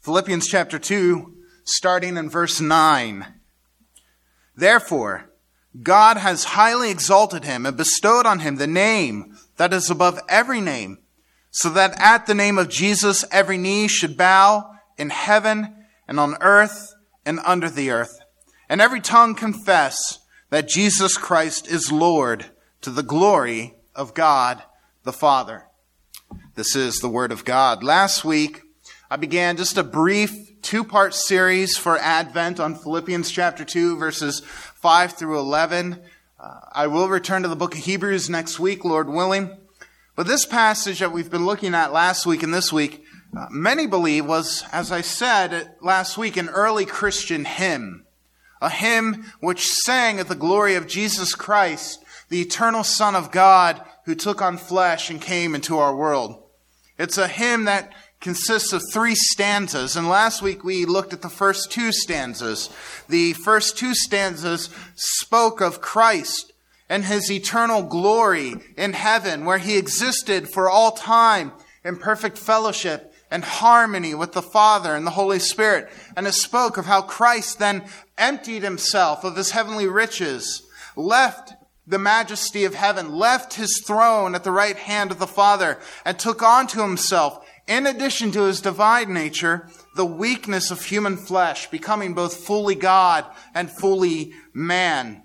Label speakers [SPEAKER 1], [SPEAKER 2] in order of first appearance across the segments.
[SPEAKER 1] Philippians chapter 2, starting in verse 9. Therefore, God has highly exalted him and bestowed on him the name that is above every name, so that at the name of Jesus every knee should bow in heaven and on earth and under the earth, and every tongue confess that Jesus Christ is Lord to the glory of God the Father. This is the Word of God. Last week, I began just a brief two part series for Advent on Philippians chapter 2, verses 5 through 11. Uh, I will return to the book of Hebrews next week, Lord willing. But this passage that we've been looking at last week and this week, uh, many believe was, as I said last week, an early Christian hymn. A hymn which sang of the glory of Jesus Christ, the eternal Son of God who took on flesh and came into our world. It's a hymn that consists of three stanzas, and last week we looked at the first two stanzas. The first two stanzas spoke of Christ and his eternal glory in heaven, where he existed for all time in perfect fellowship and harmony with the Father and the Holy Spirit. And it spoke of how Christ then emptied himself of his heavenly riches, left the majesty of heaven, left his throne at the right hand of the Father, and took unto himself, in addition to his divine nature, the weakness of human flesh, becoming both fully God and fully man.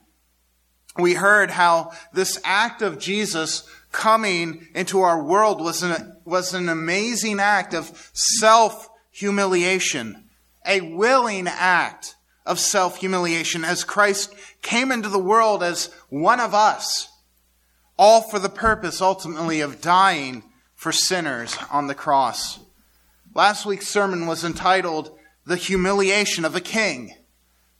[SPEAKER 1] We heard how this act of Jesus coming into our world was an, was an amazing act of self humiliation, a willing act of self humiliation as Christ came into the world as one of us, all for the purpose ultimately of dying for sinners on the cross. Last week's sermon was entitled The Humiliation of a King,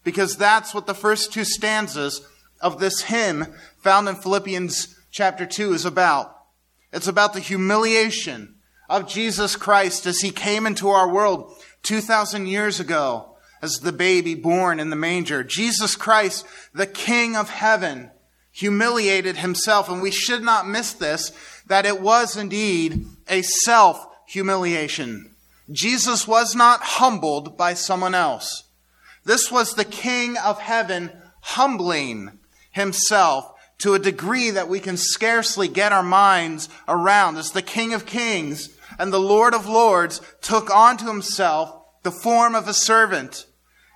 [SPEAKER 1] because that's what the first two stanzas of this hymn found in Philippians chapter 2 is about. It's about the humiliation of Jesus Christ as he came into our world 2,000 years ago as the baby born in the manger. Jesus Christ, the King of heaven, humiliated himself. And we should not miss this, that it was indeed a self humiliation. Jesus was not humbled by someone else. This was the King of heaven humbling himself to a degree that we can scarcely get our minds around as the King of kings and the Lord of lords took onto himself the form of a servant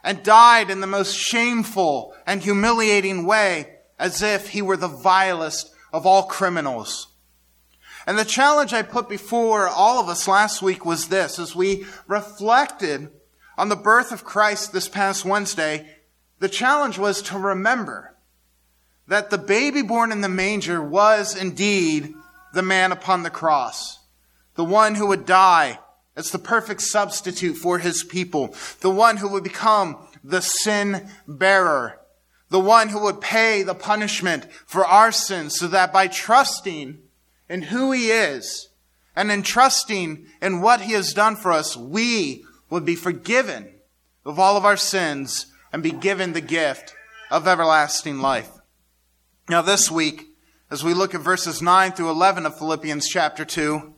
[SPEAKER 1] and died in the most shameful and humiliating way as if he were the vilest of all criminals. And the challenge I put before all of us last week was this as we reflected on the birth of Christ this past Wednesday, the challenge was to remember that the baby born in the manger was indeed the man upon the cross, the one who would die as the perfect substitute for his people. The one who would become the sin bearer. The one who would pay the punishment for our sins so that by trusting in who he is and in trusting in what he has done for us, we would be forgiven of all of our sins and be given the gift of everlasting life. Now this week, as we look at verses 9 through 11 of Philippians chapter 2,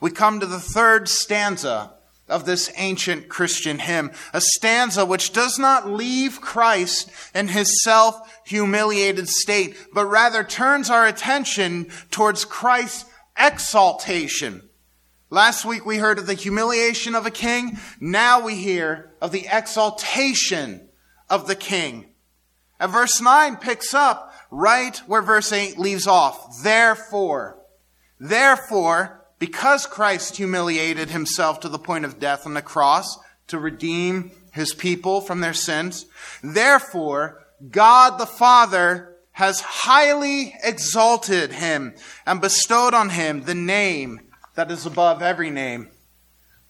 [SPEAKER 1] we come to the third stanza of this ancient Christian hymn, a stanza which does not leave Christ in his self-humiliated state, but rather turns our attention towards Christ's exaltation. Last week we heard of the humiliation of a king. Now we hear of the exaltation of the king. And verse 9 picks up right where verse 8 leaves off. Therefore, therefore, because Christ humiliated himself to the point of death on the cross to redeem his people from their sins, therefore, God the Father has highly exalted him and bestowed on him the name that is above every name.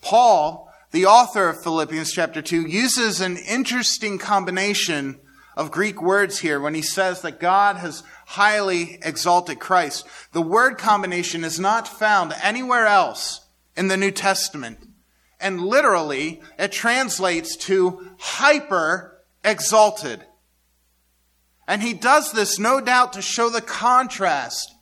[SPEAKER 1] Paul, the author of Philippians chapter 2, uses an interesting combination of Greek words here when he says that God has highly exalted Christ. The word combination is not found anywhere else in the New Testament. And literally, it translates to hyper exalted. And he does this, no doubt, to show the contrast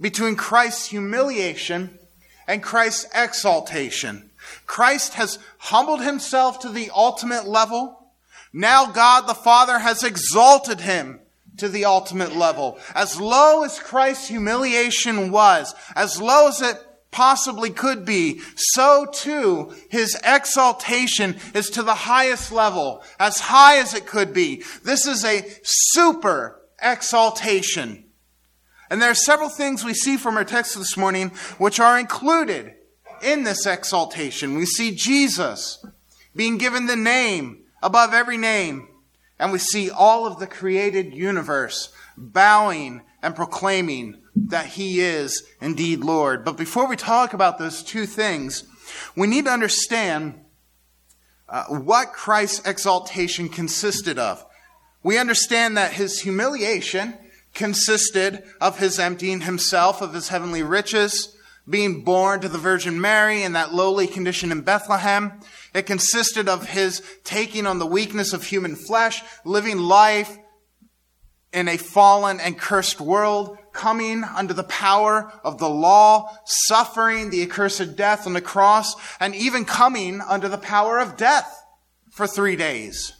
[SPEAKER 1] between Christ's humiliation and Christ's exaltation. Christ has humbled himself to the ultimate level. Now God the Father has exalted him to the ultimate level. As low as Christ's humiliation was, as low as it possibly could be, so too his exaltation is to the highest level, as high as it could be. This is a super exaltation. And there are several things we see from our text this morning which are included in this exaltation. We see Jesus being given the name above every name, and we see all of the created universe bowing and proclaiming that he is indeed Lord. But before we talk about those two things, we need to understand uh, what Christ's exaltation consisted of. We understand that his humiliation consisted of his emptying himself of his heavenly riches, being born to the Virgin Mary in that lowly condition in Bethlehem. It consisted of his taking on the weakness of human flesh, living life in a fallen and cursed world, coming under the power of the law, suffering the accursed death on the cross, and even coming under the power of death for three days.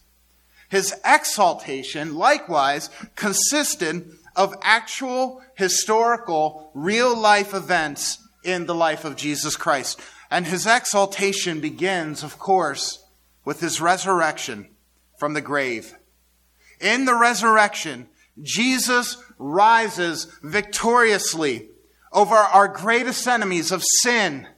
[SPEAKER 1] His exaltation likewise consisted of actual historical real life events in the life of Jesus Christ. And his exaltation begins, of course, with his resurrection from the grave. In the resurrection, Jesus rises victoriously over our greatest enemies of sin,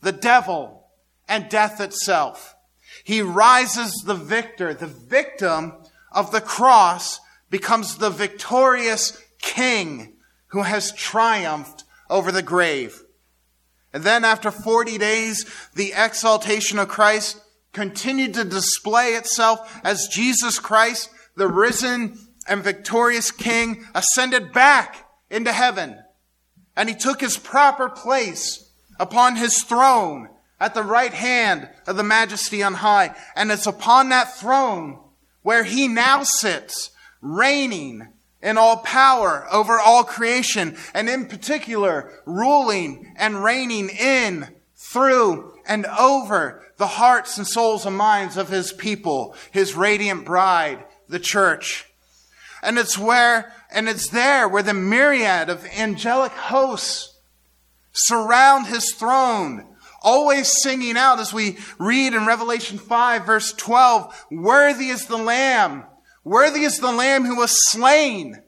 [SPEAKER 1] the devil, and death itself. He rises the victor. The victim of the cross becomes the victorious king who has triumphed over the grave. And then after 40 days, the exaltation of Christ continued to display itself as Jesus Christ, the risen and victorious King, ascended back into heaven. And he took his proper place upon his throne at the right hand of the majesty on high. And it's upon that throne where he now sits, reigning in all power over all creation, and in particular, ruling and reigning in, through, and over the hearts and souls and minds of his people, his radiant bride, the church. And it's where, and it's there where the myriad of angelic hosts surround his throne, always singing out as we read in Revelation 5 verse 12, worthy is the Lamb Worthy is the Lamb who was slain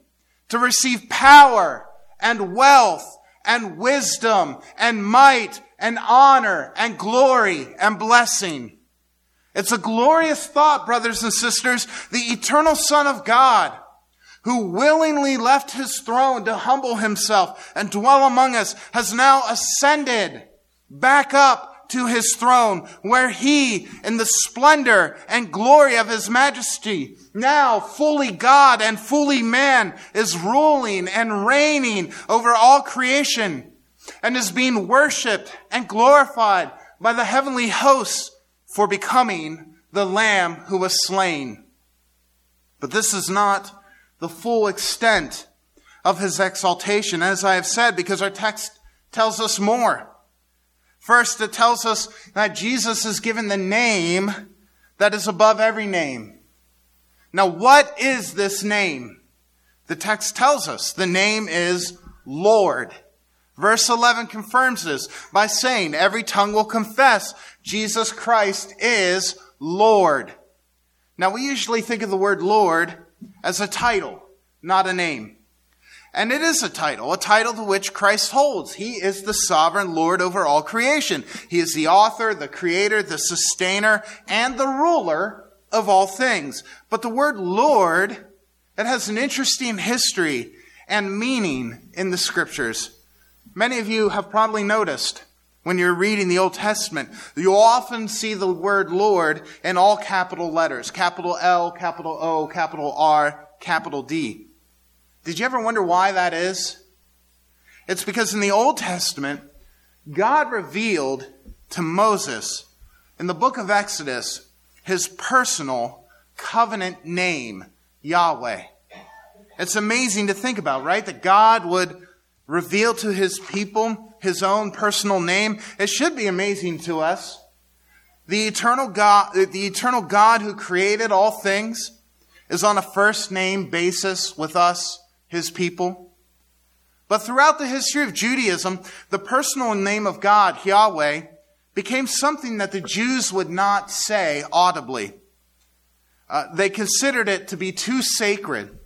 [SPEAKER 1] to receive power and wealth and wisdom and might and honor and glory and blessing. It's a glorious thought, brothers and sisters. The eternal Son of God, who willingly left his throne to humble himself and dwell among us, has now ascended back up to his throne, where he, in the splendor and glory of his majesty, now fully God and fully man, is ruling and reigning over all creation and is being worshiped and glorified by the heavenly hosts for becoming the lamb who was slain. But this is not the full extent of his exaltation, as I have said, because our text tells us more. First, it tells us that Jesus is given the name that is above every name. Now, what is this name? The text tells us the name is Lord. Verse 11 confirms this by saying, Every tongue will confess Jesus Christ is Lord. Now, we usually think of the word Lord as a title, not a name. And it is a title, a title to which Christ holds. He is the sovereign Lord over all creation. He is the author, the creator, the sustainer, and the ruler of all things. But the word Lord, it has an interesting history and meaning in the scriptures. Many of you have probably noticed when you're reading the Old Testament, you often see the word Lord in all capital letters. Capital L, capital O, capital R, capital D. Did you ever wonder why that is? It's because in the Old Testament, God revealed to Moses in the book of Exodus his personal covenant name, Yahweh. It's amazing to think about, right? That God would reveal to his people his own personal name. It should be amazing to us the eternal God, the eternal God who created all things is on a first name basis with us, his people. But throughout the history of Judaism, the personal name of God, Yahweh, became something that the Jews would not say audibly. Uh, they considered it to be too sacred.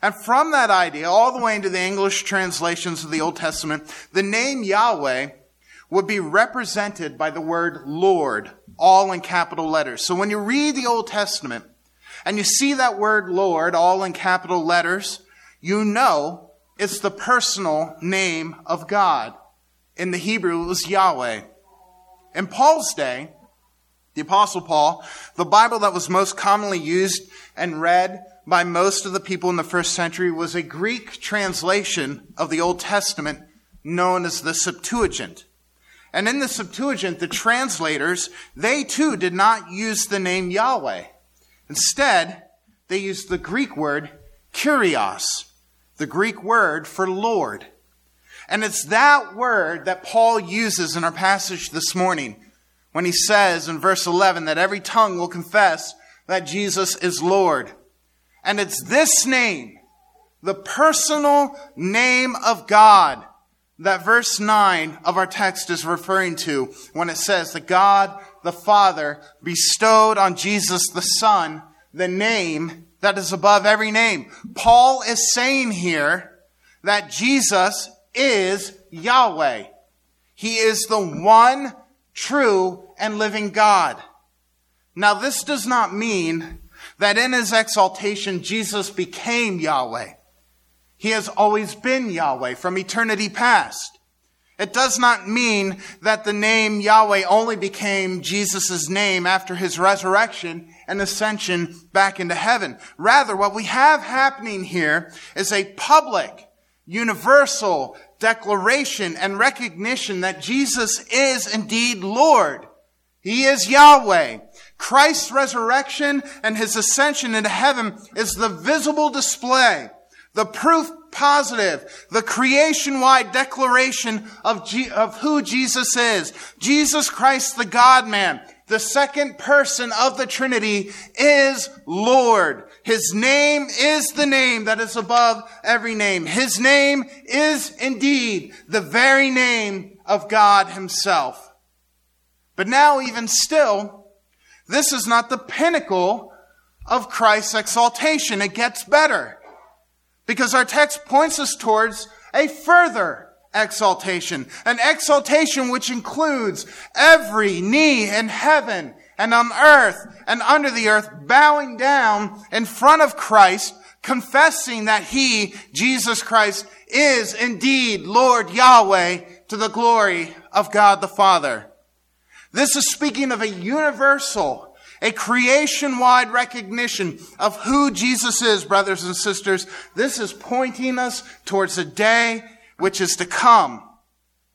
[SPEAKER 1] And from that idea, all the way into the English translations of the Old Testament, the name Yahweh would be represented by the word Lord, all in capital letters. So when you read the Old Testament and you see that word Lord, all in capital letters, you know it's the personal name of God. In the Hebrew, it was Yahweh. In Paul's day, the Apostle Paul, the Bible that was most commonly used and read by most of the people in the first century was a Greek translation of the Old Testament known as the Septuagint. And in the Septuagint, the translators, they too did not use the name Yahweh. Instead, they used the Greek word kurios, the Greek word for Lord. And it's that word that Paul uses in our passage this morning when he says in verse 11 that every tongue will confess that Jesus is Lord. And it's this name, the personal name of God, that verse 9 of our text is referring to when it says that God the Father bestowed on Jesus the Son the name that is above every name. Paul is saying here that Jesus is Yahweh. He is the one true and living God. Now, this does not mean that in his exaltation, Jesus became Yahweh. He has always been Yahweh from eternity past. It does not mean that the name Yahweh only became Jesus' name after his resurrection and ascension back into heaven. Rather, what we have happening here is a public, universal declaration and recognition that Jesus is indeed Lord. He is Yahweh. Christ's resurrection and his ascension into heaven is the visible display, the proof positive, the creation-wide declaration of, G- of who Jesus is. Jesus Christ, the God-man, the second person of the Trinity is Lord. His name is the name that is above every name. His name is indeed the very name of God himself. But now, even still, this is not the pinnacle of Christ's exaltation. It gets better. Because our text points us towards a further exaltation. An exaltation which includes every knee in heaven and on earth and under the earth bowing down in front of Christ, confessing that He, Jesus Christ, is indeed Lord Yahweh to the glory of God the Father. This is speaking of a universal, a creation wide recognition of who Jesus is, brothers and sisters. This is pointing us towards a day which is to come,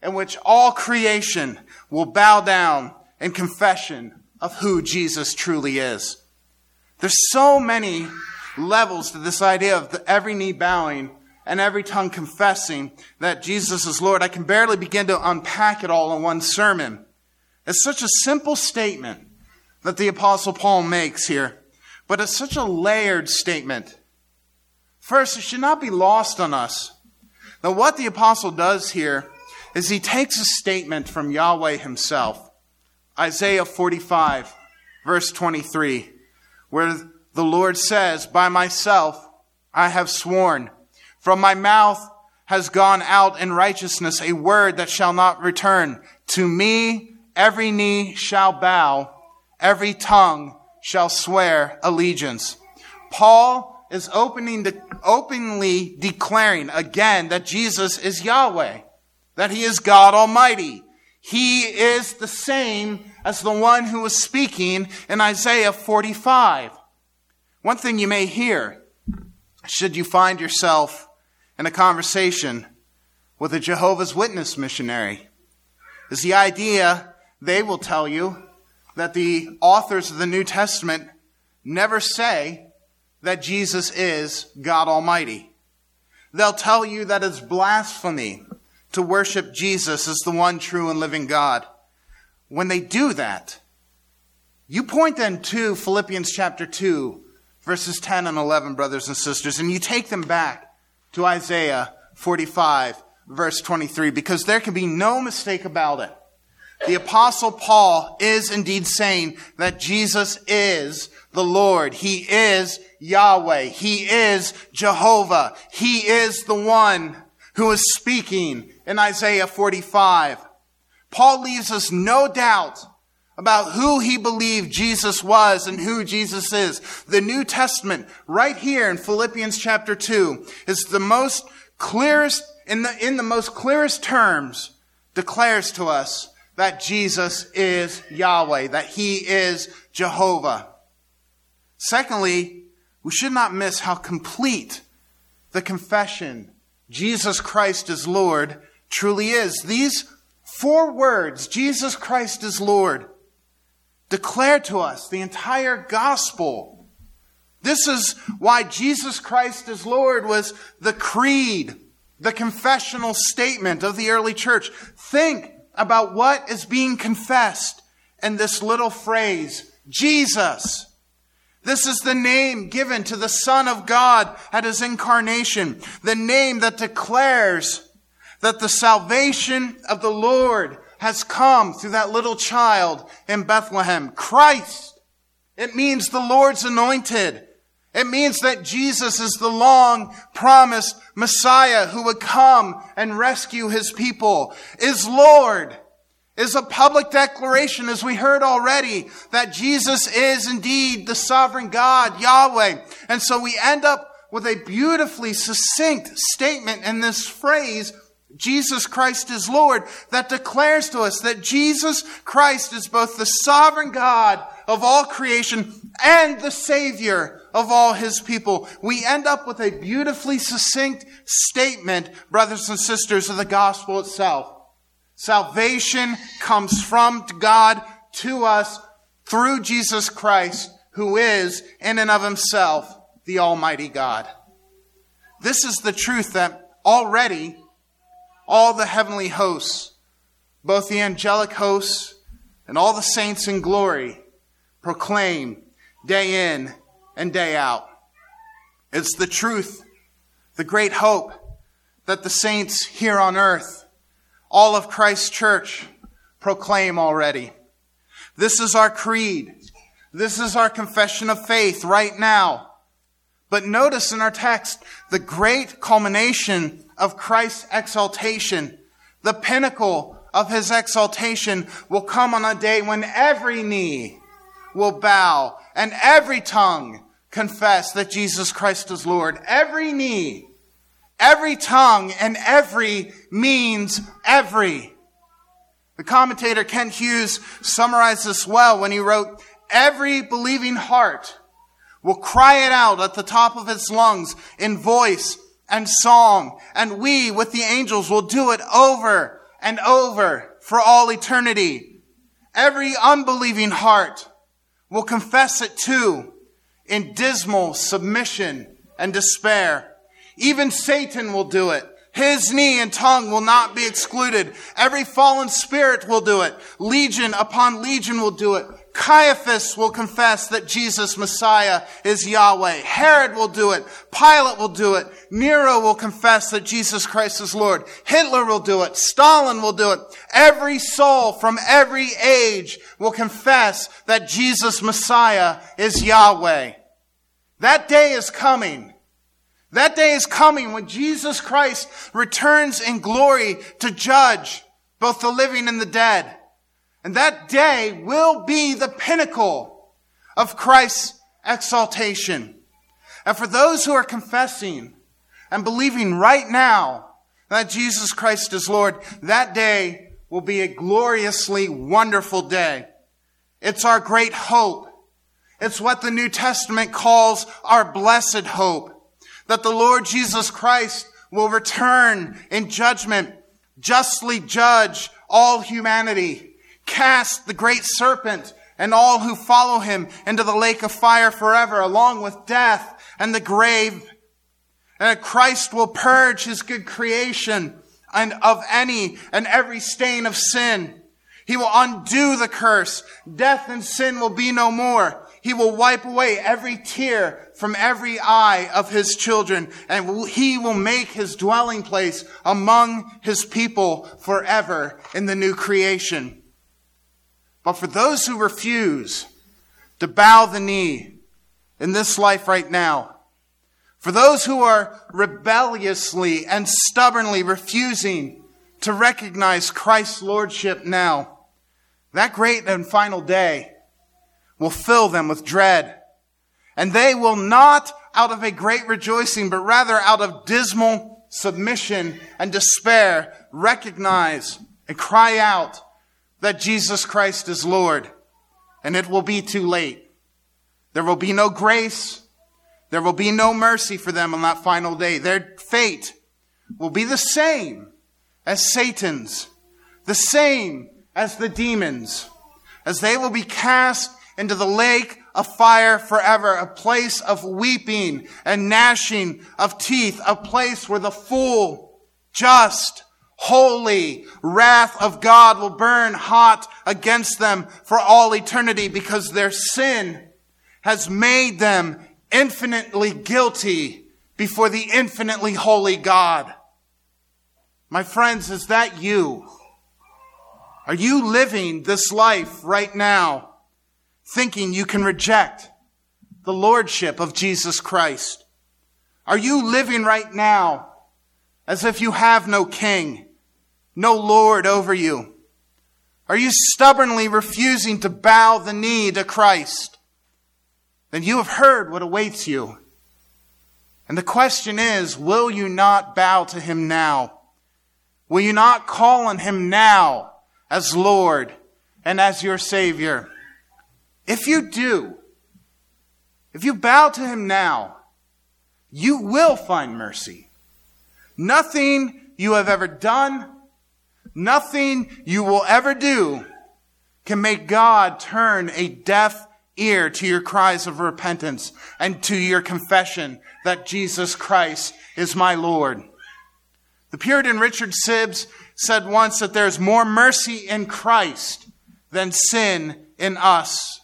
[SPEAKER 1] in which all creation will bow down in confession of who Jesus truly is. There's so many levels to this idea of the, every knee bowing and every tongue confessing that Jesus is Lord. I can barely begin to unpack it all in one sermon. It's such a simple statement that the apostle Paul makes here, but it's such a layered statement. First, it should not be lost on us that what the apostle does here is he takes a statement from Yahweh himself. Isaiah 45, verse 23, where the Lord says, By myself I have sworn, from my mouth has gone out in righteousness a word that shall not return. To me every knee shall bow, every tongue shall swear allegiance. Paul is opening openly declaring again that Jesus is Yahweh, that he is God Almighty. He is the same as the one who was speaking in Isaiah 45. One thing you may hear, should you find yourself in a conversation with a Jehovah's Witness missionary, is the idea they will tell you that the authors of the New Testament never say that Jesus is God Almighty. They'll tell you that it's blasphemy to worship Jesus as the one true and living God. When they do that, You point them to Philippians chapter 2, verses 10 and 11, brothers and sisters, and you take them back to Isaiah 45, verse 23, because there can be no mistake about it. The apostle Paul is indeed saying that Jesus is the Lord. He is Yahweh. He is Jehovah. He is the one who is speaking in Isaiah 45. Paul leaves us no doubt about who he believed Jesus was and who Jesus is. The New Testament, right here in Philippians chapter 2, is the most clearest, in the, in the most clearest terms, declares to us that Jesus is Yahweh, that he is Jehovah. Secondly, we should not miss how complete the confession, Jesus Christ is Lord, truly is. These four words, Jesus Christ is Lord, declare to us the entire gospel. This is why Jesus Christ is Lord was the creed, the confessional statement of the early church. Think about what is being confessed in this little phrase, Jesus. This is the name given to the Son of God at his incarnation, the name that declares that the salvation of the Lord has come through that little child in Bethlehem. Christ. It means the Lord's anointed. It means that Jesus is the long promised Messiah who would come and rescue his people, is Lord is a public declaration, as we heard already, that Jesus is indeed the sovereign God, Yahweh. And so we end up with a beautifully succinct statement in this phrase, Jesus Christ is Lord, that declares to us that Jesus Christ is both the sovereign God of all creation and the Savior of all His people. We end up with a beautifully succinct statement, brothers and sisters, of the gospel itself. Salvation comes from God to us through Jesus Christ, who is, in and of himself, the Almighty God. This is the truth that already all the heavenly hosts, both the angelic hosts and all the saints in glory, proclaim day in and day out. It's the truth, the great hope that the saints here on earth all of Christ's church proclaim already. This is our creed. This is our confession of faith right now. But notice in our text the great culmination of Christ's exaltation, the pinnacle of his exaltation will come on a day when every knee will bow and every tongue confess that Jesus Christ is Lord. Every knee Every tongue and every means every. The commentator Kent Hughes summarized this well when he wrote, Every believing heart will cry it out at the top of its lungs in voice and song, and we with the angels will do it over and over for all eternity. Every unbelieving heart will confess it too in dismal submission and despair. Even Satan will do it. His knee and tongue will not be excluded. Every fallen spirit will do it. Legion upon legion will do it. Caiaphas will confess that Jesus Messiah is Yahweh. Herod will do it. Pilate will do it. Nero will confess that Jesus Christ is Lord. Hitler will do it. Stalin will do it. Every soul from every age will confess that Jesus Messiah is Yahweh. That day is coming. That day is coming when Jesus Christ returns in glory to judge both the living and the dead. And that day will be the pinnacle of Christ's exaltation. And for those who are confessing and believing right now that Jesus Christ is Lord, that day will be a gloriously wonderful day. It's our great hope. It's what the New Testament calls our blessed hope that the Lord Jesus Christ will return in judgment, justly judge all humanity, cast the great serpent and all who follow him into the lake of fire forever, along with death and the grave. And Christ will purge his good creation and of any and every stain of sin. He will undo the curse. Death and sin will be no more. He will wipe away every tear from every eye of his children, and he will make his dwelling place among his people forever in the new creation. But for those who refuse to bow the knee in this life right now, for those who are rebelliously and stubbornly refusing to recognize Christ's lordship now, that great and final day will fill them with dread. And they will not out of a great rejoicing, but rather out of dismal submission and despair recognize and cry out that Jesus Christ is Lord. And it will be too late. There will be no grace. There will be no mercy for them on that final day. Their fate will be the same as Satan's, the same as the demons, as they will be cast into the lake of fire forever, a place of weeping and gnashing of teeth, a place where the full, just, holy wrath of God will burn hot against them for all eternity because their sin has made them infinitely guilty before the infinitely holy God. My friends, is that you? Are you living this life right now? Thinking you can reject the lordship of Jesus Christ? Are you living right now as if you have no king, no lord over you? Are you stubbornly refusing to bow the knee to Christ? Then you have heard what awaits you. And the question is, will you not bow to him now? Will you not call on him now as Lord and as your Savior? If you do, if you bow to him now, you will find mercy. Nothing you have ever done, nothing you will ever do can make God turn a deaf ear to your cries of repentance and to your confession that Jesus Christ is my Lord. The Puritan Richard Sibbes said once that there's more mercy in Christ than sin in us.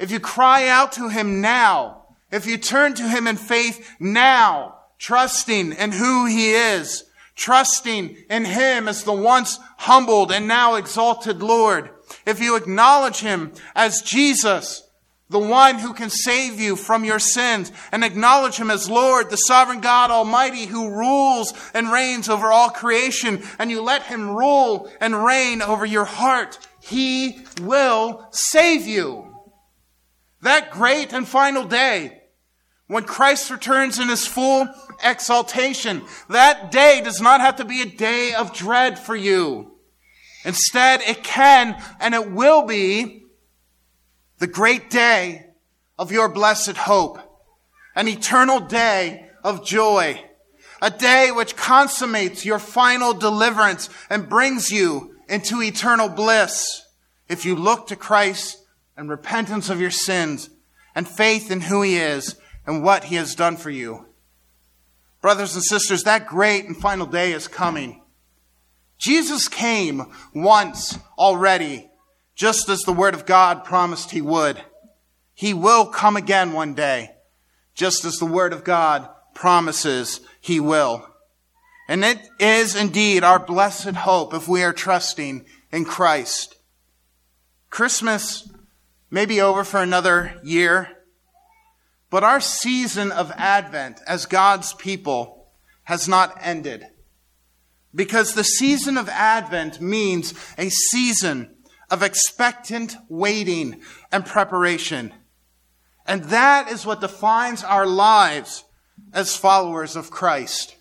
[SPEAKER 1] If you cry out to Him now, if you turn to Him in faith now, trusting in who He is, trusting in Him as the once humbled and now exalted Lord, if you acknowledge Him as Jesus, the one who can save you from your sins, and acknowledge Him as Lord, the sovereign God Almighty who rules and reigns over all creation, and you let Him rule and reign over your heart, He will save you. That great and final day, when Christ returns in his full exaltation, that day does not have to be a day of dread for you. Instead, it can and it will be the great day of your blessed hope, an eternal day of joy, a day which consummates your final deliverance and brings you into eternal bliss if you look to Christ and repentance of your sins and faith in who He is and what He has done for you. Brothers and sisters, that great and final day is coming. Jesus came once already, just as the Word of God promised He would. He will come again one day, just as the Word of God promises He will. And it is indeed our blessed hope if we are trusting in Christ. Christmas may be over for another year, but our season of Advent as God's people has not ended. Because the season of Advent means a season of expectant waiting and preparation. And that is what defines our lives as followers of Christ.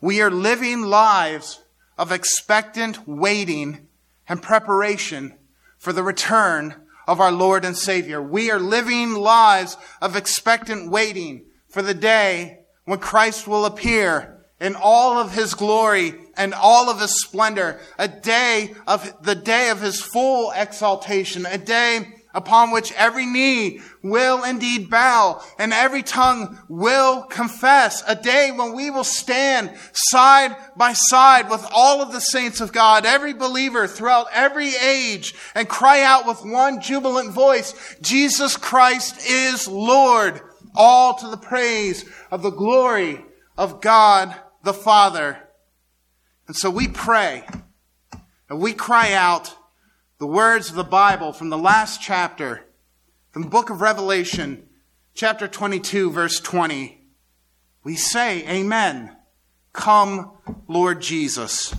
[SPEAKER 1] We are living lives of expectant waiting and preparation for the return of our Lord and Savior. We are living lives of expectant waiting for the day when Christ will appear in all of his glory and all of his splendor, a day of the day of his full exaltation, a day upon which every knee will indeed bow and every tongue will confess. A day when we will stand side by side with all of the saints of God, every believer throughout every age and cry out with one jubilant voice, Jesus Christ is Lord, all to the praise of the glory of God the Father. And so we pray and we cry out the words of the Bible from the last chapter, from the book of Revelation, chapter 22, verse 20. We say, Amen. Come, Lord Jesus.